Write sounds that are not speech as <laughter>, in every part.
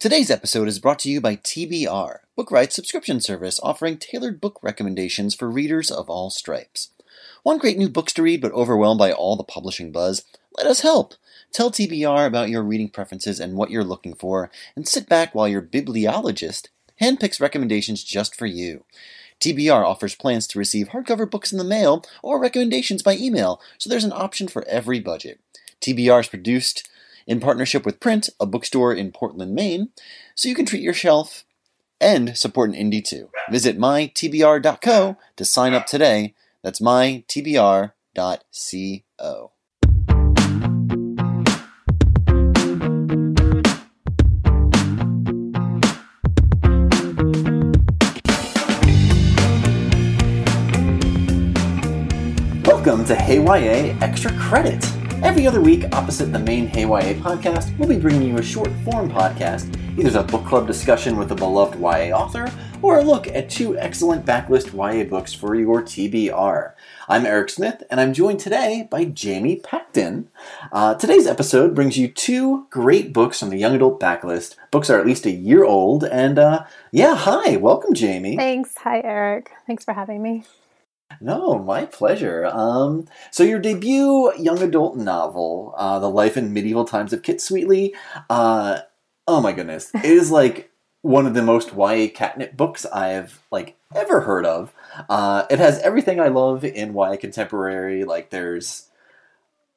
Today's episode is brought to you by TBR, Book Riot subscription service offering tailored book recommendations for readers of all stripes. Want great new books to read but overwhelmed by all the publishing buzz? Let us help. Tell TBR about your reading preferences and what you're looking for, and sit back while your bibliologist handpicks recommendations just for you. TBR offers plans to receive hardcover books in the mail or recommendations by email, so there's an option for every budget. TBR is produced in partnership with Print, a bookstore in Portland, Maine, so you can treat your shelf and support an indie too. Visit mytbr.co to sign up today. That's mytbr.co. Welcome to Hey YA Extra Credit. Every other week, opposite the main Hey YA podcast, we'll be bringing you a short form podcast, either a book club discussion with a beloved YA author, or a look at two excellent backlist YA books for your TBR. I'm Eric Smith, and I'm joined today by Jamie Pacton. Uh, today's episode brings you two great books from the Young Adult Backlist. Books are at least a year old, and uh, yeah, hi, welcome, Jamie. Thanks. Hi, Eric. Thanks for having me. No, my pleasure. Um, so your debut young adult novel, uh, "The Life in Medieval Times of Kit Sweetly," uh, oh my goodness, <laughs> it is like one of the most YA catnip books I've like ever heard of. Uh, it has everything I love in YA contemporary. Like there's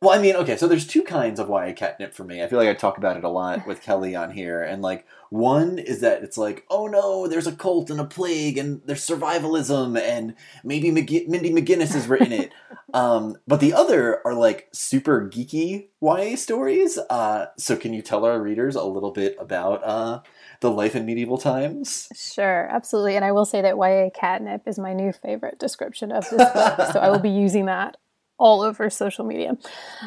well, I mean, okay, so there's two kinds of YA catnip for me. I feel like I talk about it a lot <laughs> with Kelly on here. And like, one is that it's like, oh no, there's a cult and a plague and there's survivalism and maybe McG- Mindy McGinnis has written it. <laughs> um, but the other are like super geeky YA stories. Uh, so can you tell our readers a little bit about uh, the life in medieval times? Sure, absolutely. And I will say that YA catnip is my new favorite description of this book. so I will be <laughs> using that all over social media.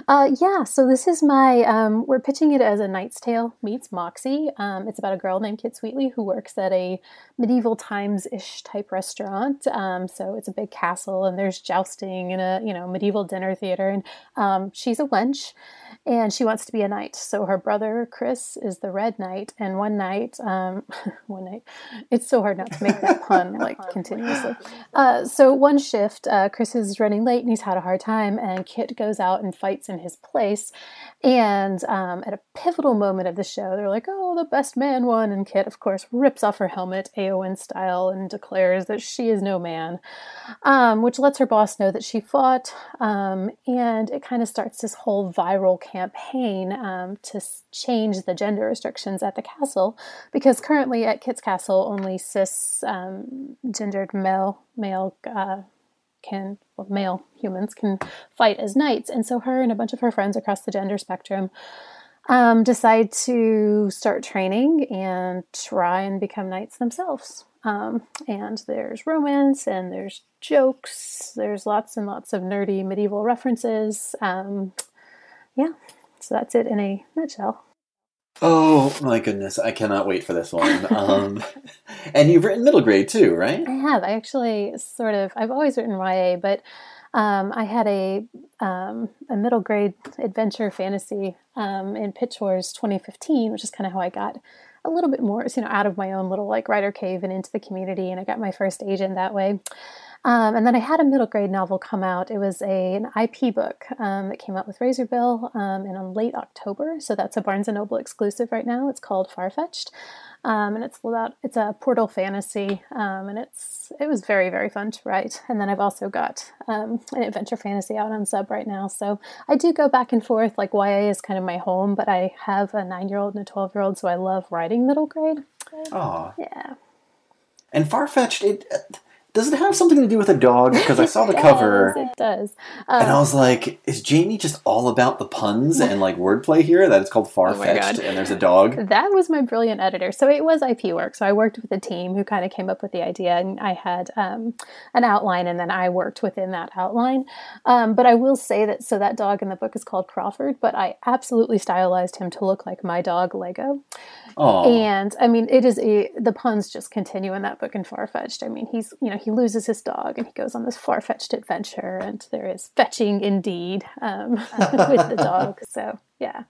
Uh, yeah, so this is my, um, we're pitching it as a Knight's Tale meets Moxie. Um, it's about a girl named Kit Sweetly who works at a medieval times ish type restaurant. Um, so it's a big castle and there's jousting and a, you know, medieval dinner theater. And um, she's a wench and she wants to be a knight. So her brother Chris is the Red Knight, and one night, um, <laughs> one night, it's so hard not to make that pun <laughs> like continuously. Uh, so one shift, uh, Chris is running late and he's had a hard time, and Kit goes out and fights in his place. And um, at a pivotal moment of the show, they're like, "Oh, the best man won," and Kit, of course, rips off her helmet, Eowyn style, and declares that she is no man, um, which lets her boss know that she fought, um, and it kind of starts this whole viral campaign um, to change the gender restrictions at the castle, because currently at Kit's castle, only cis um, gendered male male. Uh, can well, male humans can fight as knights. And so her and a bunch of her friends across the gender spectrum um, decide to start training and try and become knights themselves. Um, and there's romance and there's jokes. There's lots and lots of nerdy medieval references. Um, yeah. So that's it in a nutshell Oh my goodness, I cannot wait for this one. <laughs> Um, and you've written middle grade too, right? I have. I actually sort of. I've always written YA, but um, I had a um, a middle grade adventure fantasy um, in Pitch Wars 2015, which is kind of how I got a little bit more, you know, out of my own little like writer cave and into the community, and I got my first agent that way. Um, and then I had a middle grade novel come out. It was a, an IP book um, that came out with Razorbill um, in late October. So that's a Barnes and Noble exclusive right now. It's called Farfetched, um, and it's about it's a portal fantasy, um, and it's it was very very fun to write. And then I've also got um, an adventure fantasy out on sub right now. So I do go back and forth. Like YA is kind of my home, but I have a nine year old and a twelve year old, so I love writing middle grade. Oh, yeah. And Farfetched, it does it have something to do with a dog? Because I saw the <laughs> It cover does, It does. and I Um, was like, is Jamie just all about the puns and like wordplay here? That it's called far fetched Oh and there's a dog. That was my brilliant editor. So it was IP work. So I worked with a team who kind of came up with the idea, and I had um, an outline, and then I worked within that outline. Um, but I will say that so that dog in the book is called Crawford, but I absolutely stylized him to look like my dog Lego. Oh, And I mean, it is a the puns just continue in that book in Far Fetched. I mean, he's you know he loses his dog and he goes on this far fetched adventure, and there is fetching indeed um, <laughs> with the dog. <laughs> So yeah.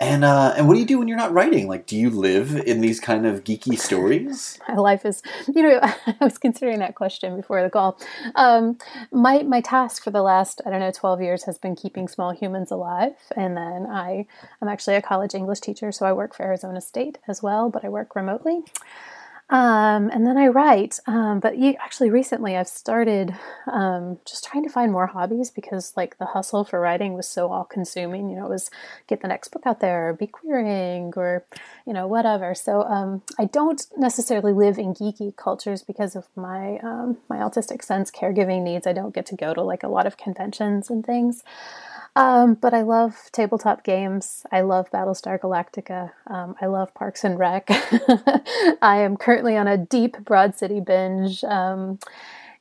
and uh, and what do you do when you're not writing? Like, do you live in these kind of geeky stories? <laughs> my life is you know i was considering that question before the call um, my my task for the last i don't know 12 years has been keeping small humans alive and then i i'm actually a college english teacher so i work for arizona state as well but i work remotely um, and then I write. Um, but you, actually, recently I've started um, just trying to find more hobbies because, like, the hustle for writing was so all consuming. You know, it was get the next book out there, or be querying, or you know, whatever. So um, I don't necessarily live in geeky cultures because of my um, my autistic sense caregiving needs. I don't get to go to like a lot of conventions and things. Um, but I love tabletop games. I love Battlestar Galactica. Um, I love Parks and Rec. <laughs> I am currently on a deep Broad City binge. Um,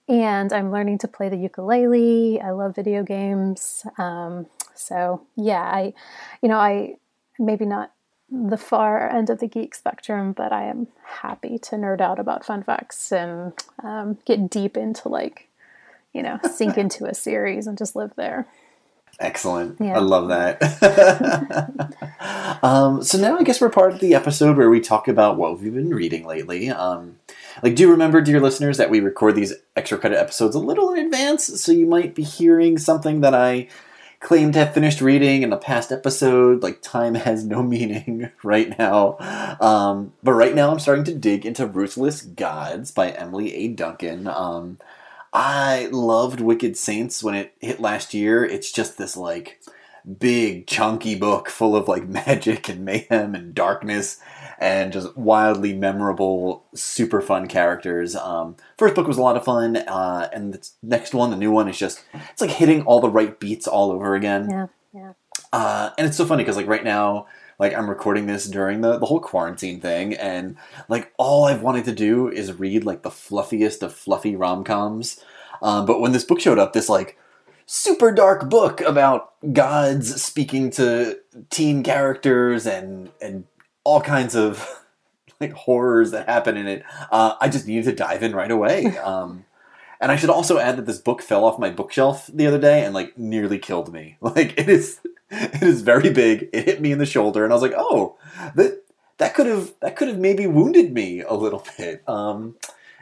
and I'm learning to play the ukulele. I love video games. Um, so yeah, I, you know, I maybe not the far end of the geek spectrum, but I am happy to nerd out about fun facts and um, get deep into like, you know, sink <laughs> into a series and just live there. Excellent. Yeah. I love that. <laughs> um, so now I guess we're part of the episode where we talk about what we've been reading lately. Um, like, do you remember, dear listeners, that we record these extra credit episodes a little in advance? So you might be hearing something that I claim to have finished reading in the past episode. Like, time has no meaning <laughs> right now. Um, but right now I'm starting to dig into Ruthless Gods by Emily A. Duncan. I loved Wicked Saints when it hit last year. It's just this like big chunky book full of like <laughs> magic and mayhem and darkness and just wildly memorable, super fun characters. Um, first book was a lot of fun, uh, and the next one, the new one, is just it's like hitting all the right beats all over again. Yeah, yeah. Uh, and it's so funny because like right now, like I'm recording this during the the whole quarantine thing, and like all I've wanted to do is read like the fluffiest of fluffy rom coms. Um, but when this book showed up, this like super dark book about gods speaking to teen characters and and all kinds of <laughs> like horrors that happen in it, uh, I just needed to dive in right away. <laughs> Um, and I should also add that this book fell off my bookshelf the other day and like nearly killed me. <laughs> Like it is, <laughs> it is very big. It hit me in the shoulder, and I was like, oh, that that could have that could have maybe wounded me a little <laughs> bit. Um,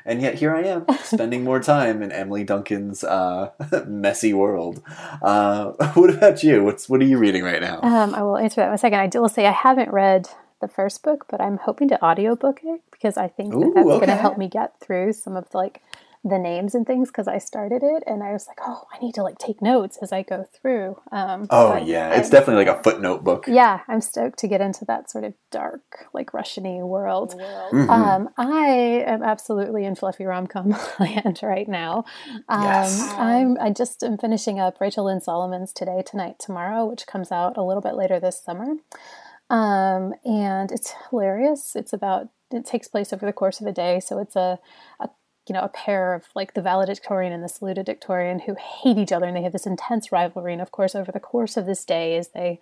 and yet here I am, spending more time in Emily Duncan's uh, <laughs> messy world. Uh, what about you? What's what are you reading right now? Um, I will answer that in a second. I will say I haven't read the first book, but I'm hoping to audiobook it because I think that Ooh, that's going to help me get through some of the, like the names and things because I started it and I was like, oh, I need to like take notes as I go through. Um, oh but yeah, I- it's definitely like a footnote book. yeah, I'm stoked to get into that sort of dark, like Russian-y world. Mhm. Um, I am absolutely in fluffy rom com <laughs> land right now. Um, Yes. I'm I just am finishing up Rachel Lynn Solomon's Today, Tonight, Tomorrow, which comes out a little bit later this summer. Um, and it's hilarious. It's about it takes place over the course of a day, so it's a, a you know a pair of like the valedictorian and the salutatorian who hate each other, and they have this intense rivalry. And of course, over the course of this day, as they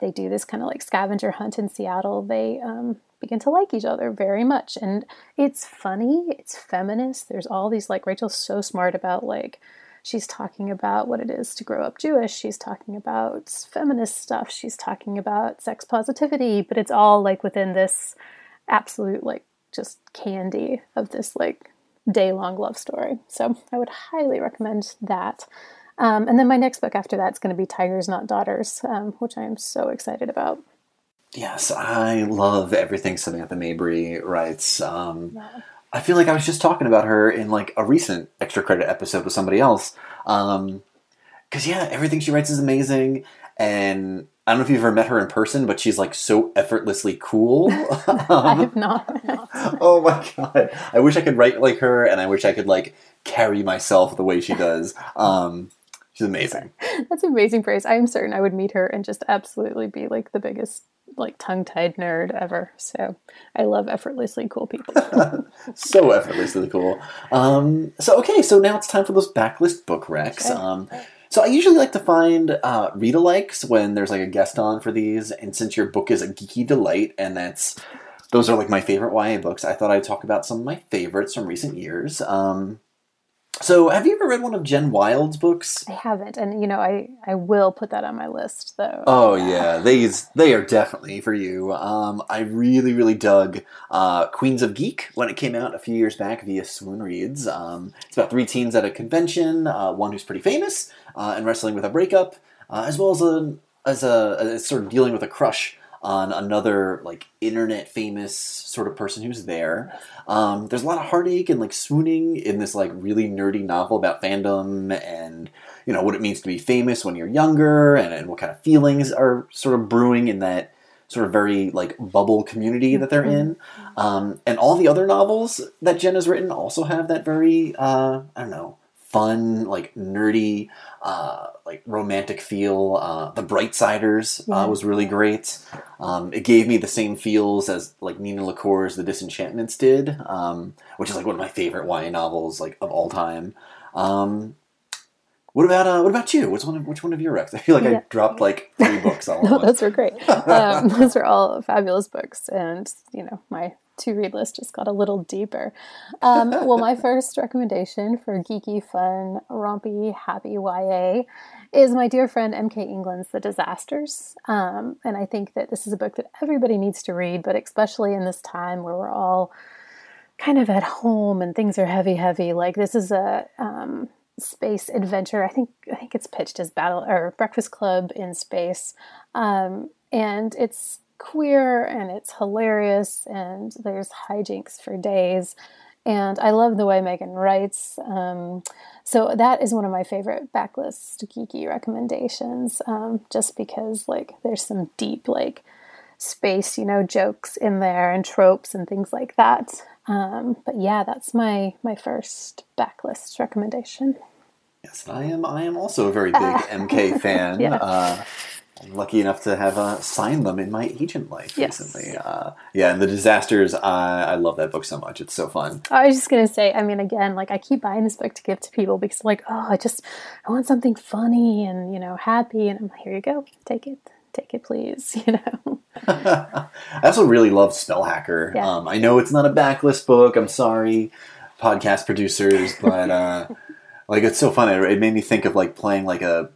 they do this kind of like scavenger hunt in Seattle, they um, begin to like each other very much. And it's funny, it's feminist. There's all these like Rachel's so smart about like she's talking about what it is to grow up Jewish. She's talking about feminist stuff. She's talking about sex positivity, but it's all like within this absolute like just candy of this like day long love story. So I would highly recommend that. Um, and then my next book after that is going to be Tigers Not Daughters, um, which I am so excited about. Yes, I love everything Samantha Mabry writes. Um, I feel like I was just talking about her in like a recent extra credit episode with somebody else. Um, Cause yeah, everything she writes is amazing, and I don't know if you've ever met her in person, but she's like so effortlessly cool. <laughs> I um, have not. <laughs> oh my god! I wish I could write like her, and I wish I could like carry myself the way she does. Um, she's amazing. <laughs> That's amazing praise. I am certain I would meet her and just absolutely be like the biggest like tongue-tied nerd ever. So I love effortlessly cool people. so effortlessly cool. Um, so okay, so now it's time for those backlist book recs. Um, so I usually like to find uh, read alikes when there's like a guest on for these, and since your book is a geeky delight, and that's those are like my favorite YA books, I thought I'd talk about some of my favorites from recent years. Um, so, have you ever read one of Jen Wilde's books? I haven't, and you know, I I will put that on my list though. Oh yeah, these they are definitely for you. Um, I really really dug uh, Queens of Geek when it came out a few years back via Swoon Reads. Um, it's about three teens at a convention, uh, one who's pretty famous uh, and wrestling with a breakup, uh, as well as a as a as sort of dealing with a crush on another like internet famous sort of person who's there. Um, there's a lot of heartache and like swooning in this like really nerdy novel about fandom and you know what it means to be famous when you're younger and, and what kind of feelings are sort of brewing in that sort of very like bubble community that they're in. Um, and all the other novels that Jen has written also have that very uh, I don't know fun like nerdy uh, like romantic feel. Uh, the Brightsiders uh, was really great. Um, it gave me the same feels as like Nina LaCour's The Disenchantments did, um, which is like one of my favorite YA novels like of all time. Um, what about uh, what about you? Which one? Of, which one of your recs? I feel like Yeah. I dropped like three books all <laughs> no, those were great. Um, <laughs> those are all fabulous books, and you know my to read list just got a little deeper. Um, well, my <laughs> first recommendation for geeky, fun, rompy, happy YA is my dear friend M.K. England's The Disasters. Um, and I think that this is a book that everybody needs to read, but especially in this time where we're all kind of at home and things are heavy, heavy. Like this is a um, space adventure. I think I think it's pitched as Battle or Breakfast Club in space, um, and it's queer and it's hilarious and there's hijinks for days. And I love the way Megan writes. Um, so that is one of my favorite backlist geeky recommendations, um, just because like there's some deep like space, you know, jokes in there and tropes and things like that. Um, but yeah, that's my my first backlist recommendation. Yes, I am. I am also a very big <laughs> MK fan. Yeah. Uh, I'm lucky enough to have uh, signed them in my agent life Yes. recently. Uh, yeah, and the disasters. I, I love that book so much. It's so fun. I was just gonna say, I mean, again, like I keep buying this book to give to people because, like, oh, I just I want something funny and you know happy, and I'm like, here you go, take it, take it, please, <laughs> you know. <laughs> I also really love Spellhacker. Yeah. Um, I know it's not a backlist book. I'm sorry, podcast producers, but uh, <laughs> like it's so fun. It, it made me think of like playing like a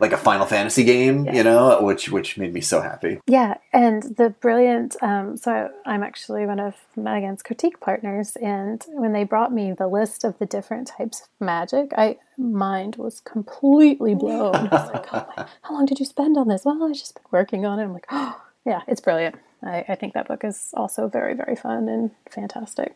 like a Final Fantasy game, you know, which which made me so happy. Yeah, and the brilliant. Um, so I'm actually one of Megan's critique partners, and when they brought me the list of the different types of magic, I mind was completely blown. I was like, oh my, how long did you spend on this? Well, I've just been working on it. I'm like, oh <gasps> yeah, it's brilliant. I, I think that book is also very very fun and fantastic.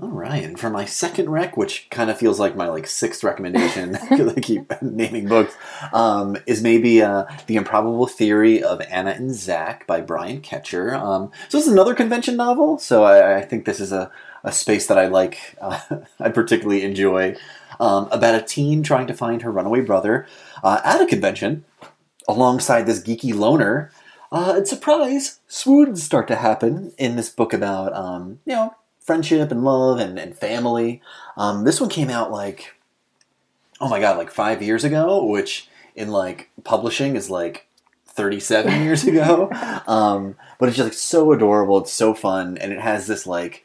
All right, and for my second rec, which kind of feels like my like sixth recommendation <laughs> because I keep <laughs> naming books, um, is maybe uh, the Improbable Theory of Ana and Zak by Brian Katcher. Um, so this is another convention novel, so I, I think this is a, a space that I like. Uh, <laughs> I particularly enjoy um, about a teen trying to find her runaway brother uh, at a convention alongside this geeky loner. Uh, and surprise, swoons start to happen in this book about um, you know friendship and love and, and family. Um, this one came out like, oh my god, like five years ago, which in like publishing is like 37 <laughs> years ago. Um, but it's just like so adorable. It's so fun. And it has this like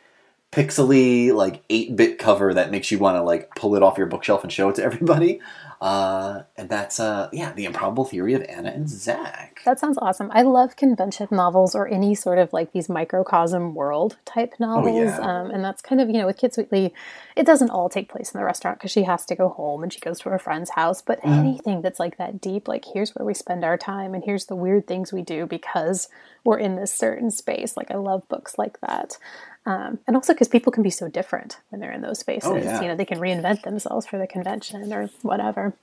pixely, like 8 bit cover that makes you want to like pull it off your bookshelf and show it to everybody. Uh, and that's, uh, yeah, The Improbable Theory of Ana and Zak. That sounds awesome. I love convention novels or any sort of like these microcosm world type novels. yeah. um, and that's kind of, you know, with Kit Sweetly, it doesn't all take place in the restaurant because she has to go home and she goes to her friend's house. But anything that's like that deep, like here's where we spend our time and here's the weird things we do because we're in this certain space. Like I love books like that. Um, and also because people can be so different when they're in those spaces. Oh, yeah. You know, they can reinvent themselves for the convention or whatever.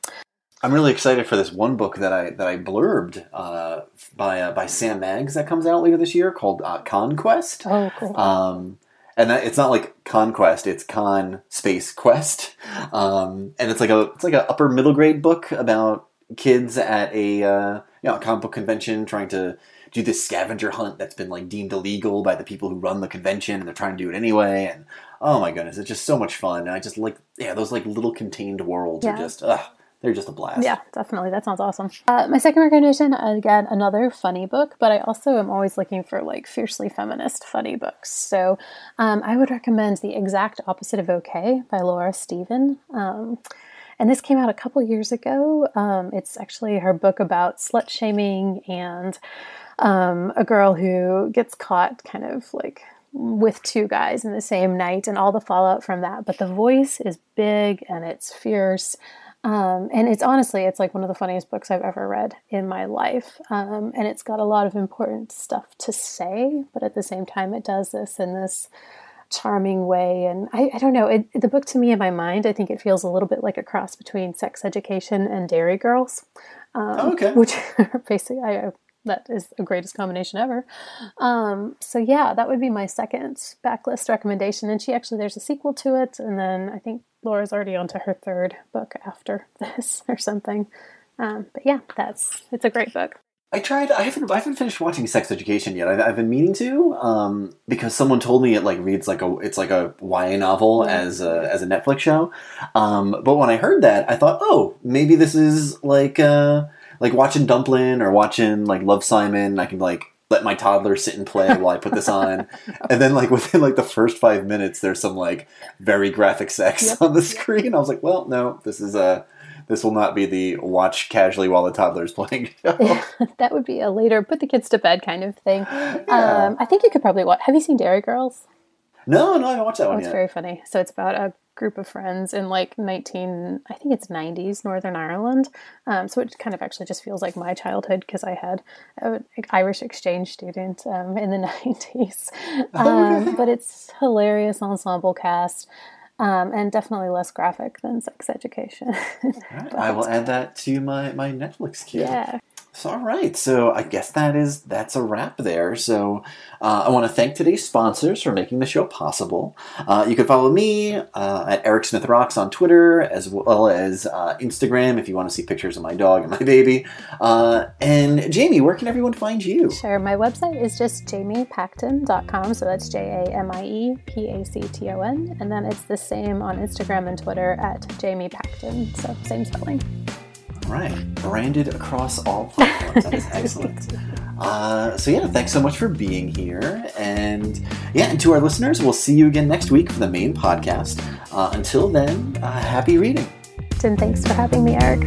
I'm really excited for this one book that I that I blurbed uh, by uh, by Sam Maggs that comes out later this year called uh, Conquest. Oh, cool. Um, and that, it's not like conquest; it's con space quest. Um, and it's like a it's like an upper middle grade book about kids at a uh, you know a comic book convention trying to do this scavenger hunt that's been like deemed illegal by the people who run the convention, and they're trying to do it anyway. And oh my goodness, it's just so much fun. And I just like yeah, those like little contained worlds Yeah. are just ugh, they're just a blast. Yeah, definitely. That sounds awesome. Uh, my second recommendation, again, another funny book, but I also am always looking for like fiercely feminist funny books. So um, I would recommend The Exact Opposite of Okay by Laura Steven. Um, and this came out a couple years ago. Um, it's actually her book about slut shaming and um, a girl who gets caught kind of like with two guys in the same night and all the fallout from that. But the voice is big and it's fierce. Um, and it's honestly, it's like one of the funniest books I've ever read in my life. Um, and it's got a lot of important stuff to say, but at the same time, it does this in this charming way. And I, I don't know, it, the book to me in my mind, I think it feels a little bit like a cross between Sex Education and Derry Girls, um, Oh, okay. which <laughs> basically, I, that is the greatest combination ever. Um, so yeah, that would be my second backlist recommendation. And she actually, there's a sequel to it, and then I think Laura's already on to her third book after <laughs> this or something. Um, but yeah, that's it's a great book. I tried. I haven't. I haven't finished watching Sex Education yet. I've, I've been meaning to, um, because someone told me it like reads like a. It's like a YA novel as a as a Netflix show. Um, but when I heard that, I thought, oh, maybe this is like uh, like watching Dumplin' or watching like Love Simon. I can like let my toddler sit and play while I put this on, <laughs> and then like within like the first five minutes, there's some like very graphic sex Yep. on the screen. I was like, well, no, this is a. This will not be the watch casually while the toddler's <laughs> playing <laughs> that would be a later put the kids to bed kind of thing. Yeah. Um, I think you could probably watch. Have you seen Derry Girls? No, no, I haven't watched that Oh, one it's yet. very funny. So it's about a group of friends in like 19, I think it's 90s Northern Ireland. Um, so it kind of actually just feels like my childhood because I had an Irish exchange student um, in the <laughs> 90s. Um, but it's hilarious ensemble cast. Um, and definitely less graphic than sex education. <laughs> Alright, I will add that to my, my Netflix queue. yeah. So, all right. So I guess that is that's a wrap there. So uh, I want to thank today's sponsors for making the show possible. Uh, you can follow me uh, at Eric Smith Rocks on Twitter as well as uh, Instagram if you want to see pictures of my dog and my baby. Uh, and Jamie, where can everyone find you? Sure. My website is just jamiepacton.com. So that's J A M I E P A C T O N. And then it's the same on Instagram and Twitter at Jamie Pacton. So same spelling. Right, branded across all platforms. That is <laughs> excellent. Uh, so yeah, thanks so much for being here, and yeah, and to our listeners, we'll see you again next week for the main podcast. Uh, until then, uh, happy reading. And thanks for having me, Eric.